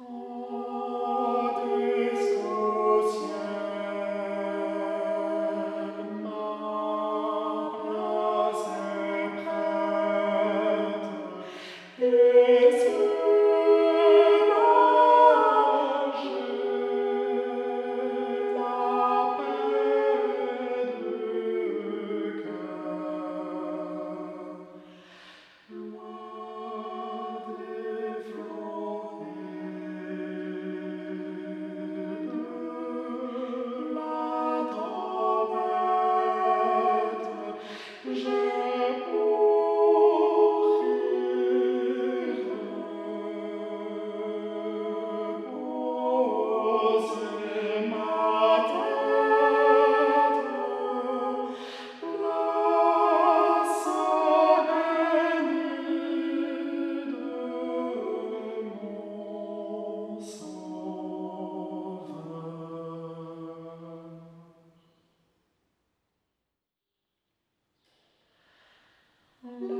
Amen. and